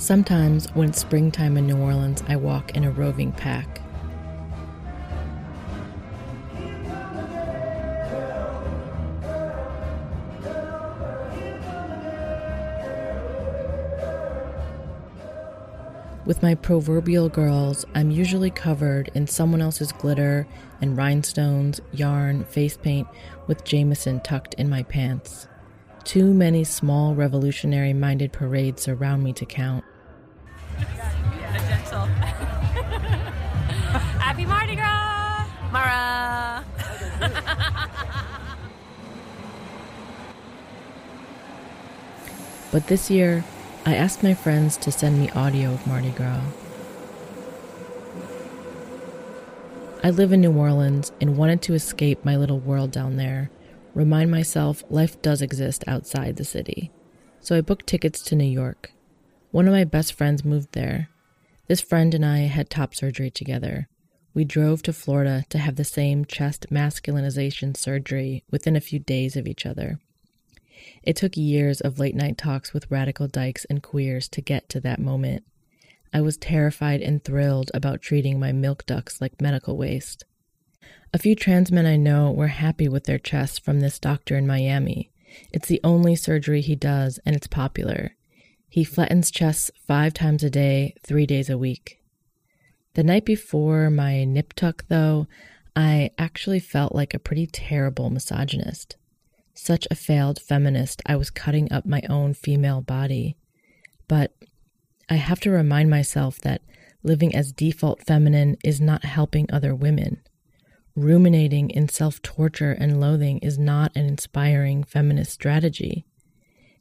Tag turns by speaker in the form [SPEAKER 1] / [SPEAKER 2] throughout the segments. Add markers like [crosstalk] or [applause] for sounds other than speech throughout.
[SPEAKER 1] Sometimes, when it's springtime in New Orleans, I walk in a roving pack. With my proverbial girls, I'm usually covered in someone else's glitter and rhinestones, yarn, face paint, with Jameson tucked in my pants. Too many small revolutionary minded parades surround me to count. But this year, I asked my friends to send me audio of Mardi Gras. I live in New Orleans and wanted to escape my little world down there, remind myself life does exist outside the city. So I booked tickets to New York. One of my best friends moved there. This friend and I had top surgery together. We drove to Florida to have the same chest masculinization surgery within a few days of each other. It took years of late night talks with radical dykes and queers to get to that moment. I was terrified and thrilled about treating my milk ducts like medical waste. A few trans men I know were happy with their chests from this doctor in Miami. It's the only surgery he does, and it's popular. He flattens chests five times a day, three days a week. The night before my nip tuck, though, I actually felt like a pretty terrible misogynist. Such a failed feminist, I was cutting up my own female body. But I have to remind myself that living as default feminine is not helping other women. Ruminating in self torture and loathing is not an inspiring feminist strategy.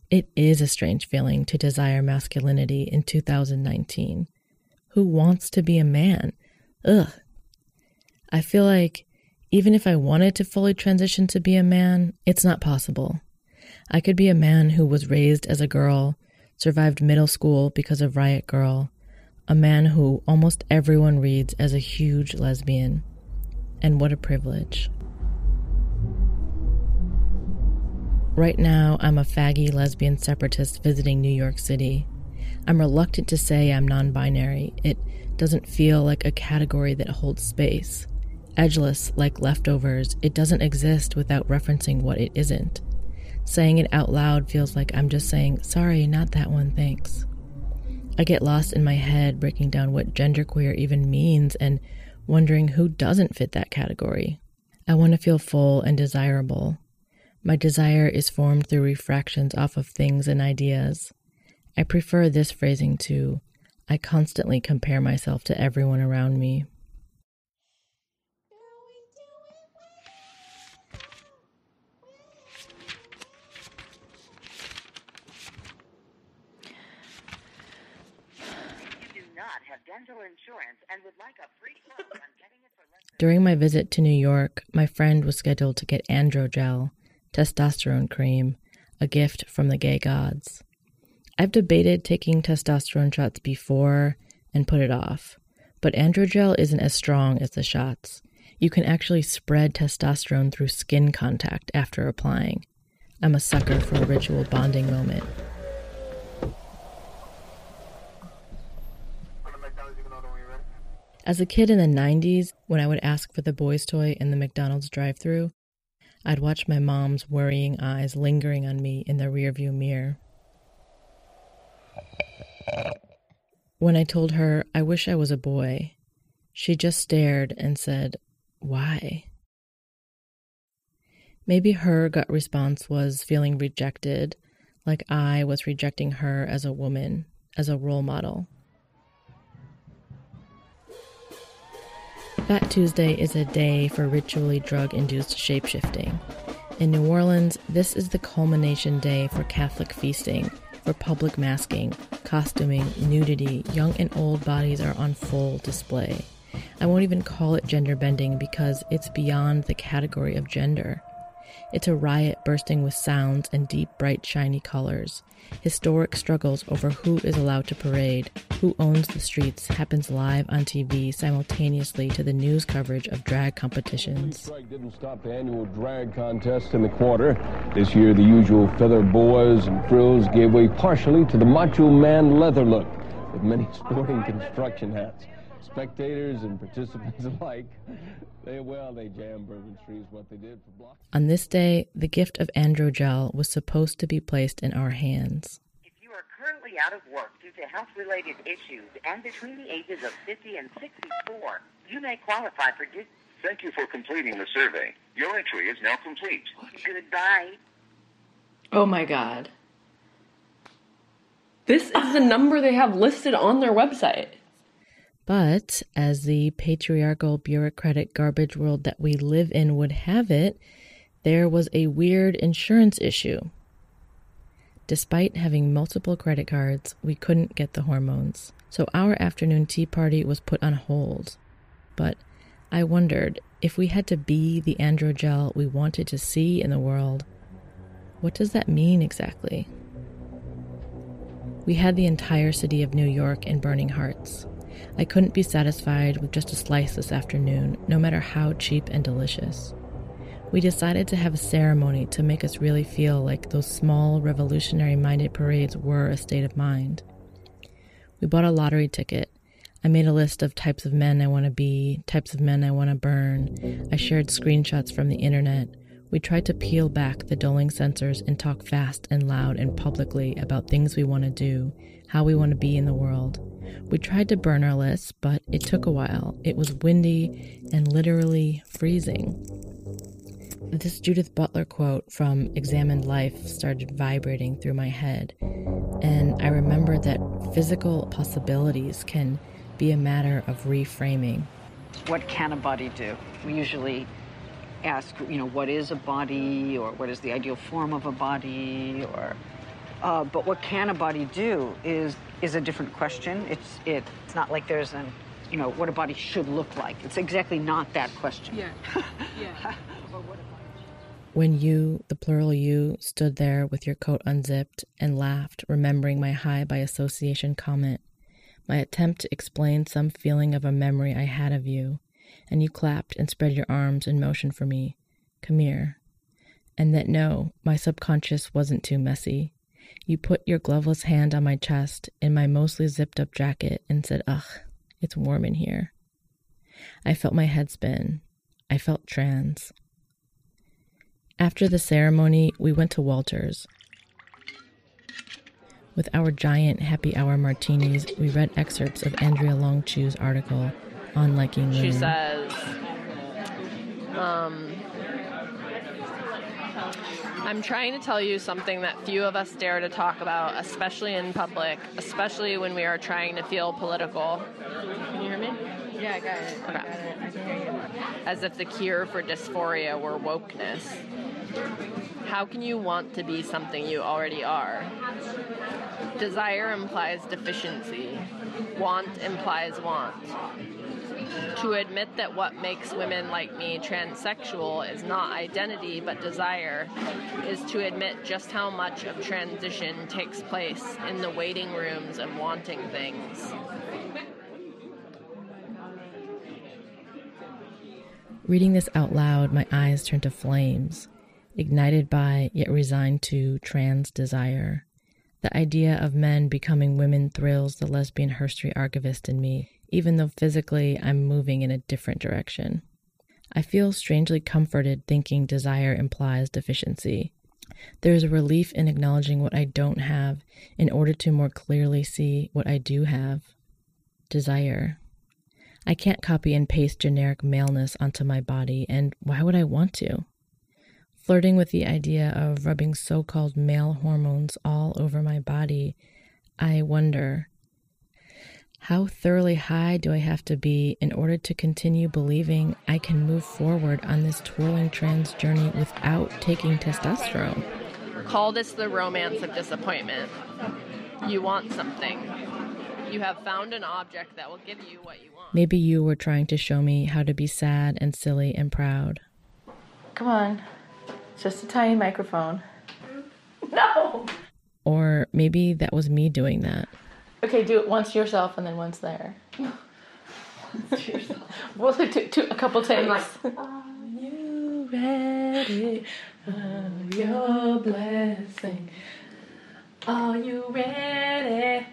[SPEAKER 1] It is a strange feeling to desire masculinity in 2019. Who wants to be a man? Ugh. I feel like even if I wanted to fully transition to be a man, it's not possible. I could be a man who was raised as a girl, survived middle school because of Riot Grrrl, a man who almost everyone reads as a huge lesbian. And what a privilege. Right now, I'm a faggy lesbian separatist visiting New York City. I'm reluctant to say I'm non binary. It doesn't feel like a category that holds space edgeless like leftovers, it doesn't exist without referencing what it isn't. Saying it out loud feels like I'm just saying, sorry, not that one, thanks. I get lost in my head breaking down what genderqueer even means and wondering who doesn't fit that category. I want to feel full and desirable. My desire is formed through refractions off of things and ideas. I prefer this phrasing to I constantly compare myself to everyone around me. During my visit to New York, my friend was scheduled to get androgel, testosterone cream, a gift from the gay gods. I've debated taking testosterone shots before and put it off, but androgel isn't as strong as the shots. You can actually spread testosterone through skin contact after applying. I'm a sucker for a ritual bonding moment. As a kid in the 90s, when I would ask for the boys' toy in the McDonald's drive through, I'd watch my mom's worrying eyes lingering on me in the rearview mirror. When I told her I wish I was a boy, she just stared and said, Why? Maybe her gut response was feeling rejected, like I was rejecting her as a woman, as a role model. Fat Tuesday is a day for ritually drug induced shapeshifting. In New Orleans, this is the culmination day for Catholic feasting, for public masking, costuming, nudity. Young and old bodies are on full display. I won't even call it gender bending because it's beyond the category of gender. It's a riot bursting with sounds and deep, bright, shiny colors. Historic struggles over who is allowed to parade, who owns the streets, happens live on TV simultaneously to the news coverage of drag competitions.
[SPEAKER 2] Strike didn't stop the annual drag contest in the quarter. This year, the usual feather boas and frills gave way partially to the macho man leather look. with many [laughs] sporting construction hats. Spectators and participants [laughs] alike, they, well, they jammed Bourbon Street is what they did for blocks.
[SPEAKER 1] On this day, the gift of androgel was supposed to be placed in our hands.
[SPEAKER 3] If you are currently out of work due to health-related issues and between the ages of 50 and 64, you may qualify for dis-
[SPEAKER 4] Thank you for completing the survey. Your entry is now complete.
[SPEAKER 3] Goodbye.
[SPEAKER 5] Oh my god. This is the number they have listed on their website.
[SPEAKER 1] But as the patriarchal, bureaucratic garbage world that we live in would have it, there was a weird insurance issue. Despite having multiple credit cards, we couldn't get the hormones. So our afternoon tea party was put on hold. But I wondered if we had to be the androgel we wanted to see in the world, what does that mean exactly? We had the entire city of New York in burning hearts. I couldn't be satisfied with just a slice this afternoon, no matter how cheap and delicious. We decided to have a ceremony to make us really feel like those small revolutionary minded parades were a state of mind. We bought a lottery ticket I made a list of types of men I want to be, types of men I want to burn. I shared screenshots from the internet. We tried to peel back the dulling sensors and talk fast and loud and publicly about things we want to do, how we want to be in the world. We tried to burn our lists, but it took a while. It was windy and literally freezing. This Judith Butler quote from Examined Life started vibrating through my head, and I remembered that physical possibilities can be a matter of reframing.
[SPEAKER 6] What can a body do? We usually ask, you know, what is a body or what is the ideal form of a body or uh, but what can a body do is is a different question. It's it, it's not like there's an you know what a body should look like. It's exactly not that question.
[SPEAKER 7] Yeah. [laughs] Yeah.
[SPEAKER 1] when you, the plural you, stood there with your coat unzipped and laughed, remembering my high by association comment, my attempt to explain some feeling of a memory I had of you, and you clapped and spread your arms in motion for me. Come here. And that no, my subconscious wasn't too messy. You put your gloveless hand on my chest in my mostly zipped up jacket and said, Ugh, it's warm in here. I felt my head spin. I felt trans. After the ceremony, we went to Walter's, with our giant happy hour martinis, we read excerpts of Andrea Long Chu's article on liking women.
[SPEAKER 8] She says, um, I'm trying to tell you something that few of us dare to talk about, especially in public, especially when we are trying to feel political. Can you hear me?
[SPEAKER 7] Yeah, I got it.
[SPEAKER 8] Okay.
[SPEAKER 7] I got it. I can hear you.
[SPEAKER 8] As if the cure for dysphoria were wokeness. How can you want to be something you already are? Desire implies deficiency. Want implies want. To admit that what makes women like me transsexual is not identity but desire is to admit just how much of transition takes place in the waiting rooms and wanting things.
[SPEAKER 1] Reading this out loud, my eyes turned to flames, ignited by yet resigned to trans desire. The idea of men becoming women thrills the lesbian herstory archivist in me, even though physically I'm moving in a different direction. I feel strangely comforted thinking desire implies deficiency. There is a relief in acknowledging what I don't have in order to more clearly see what I do have desire. I can't copy and paste generic maleness onto my body, and why would I want to? Flirting with the idea of rubbing so called male hormones all over my body, I wonder how thoroughly high do I have to be in order to continue believing I can move forward on this twirling trans journey without taking testosterone?
[SPEAKER 8] Call this the romance of disappointment. You want something. You have found an object that will give you what you want.
[SPEAKER 1] Maybe you were trying to show me how to be sad and silly and proud.
[SPEAKER 7] Come on. It's just a tiny microphone. [laughs] No!
[SPEAKER 1] Or maybe that was me doing that.
[SPEAKER 7] Okay, do it once yourself and then once there. [laughs] we'll do two, two, a couple takes. [laughs] Are you ready for your blessing? Are you ready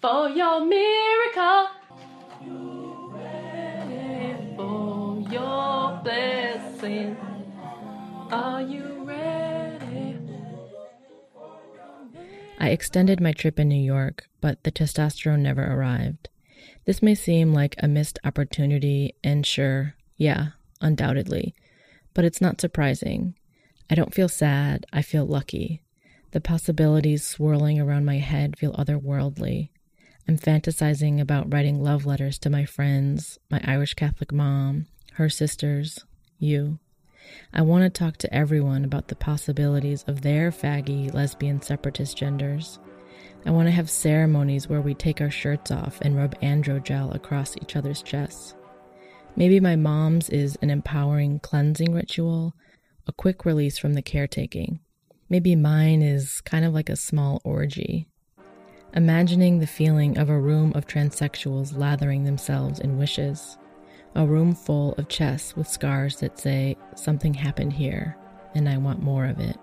[SPEAKER 7] for your miracle? You ready for your blessing? Are you
[SPEAKER 1] I extended my trip in New York, but the testosterone never arrived. This may seem like a missed opportunity, and sure, yeah, undoubtedly, but it's not surprising. I don't feel sad, I feel lucky. The possibilities swirling around my head feel otherworldly. I'm fantasizing about writing love letters to my friends, my Irish Catholic mom, her sisters, you. I want to talk to everyone about the possibilities of their faggy, lesbian, separatist genders. I want to have ceremonies where we take our shirts off and rub androgel across each other's chests. Maybe my mom's is an empowering cleansing ritual, a quick release from the caretaking. Maybe mine is kind of like a small orgy. Imagining the feeling of a room of transsexuals lathering themselves in wishes. A room full of chests with scars that say, something happened here, and I want more of it.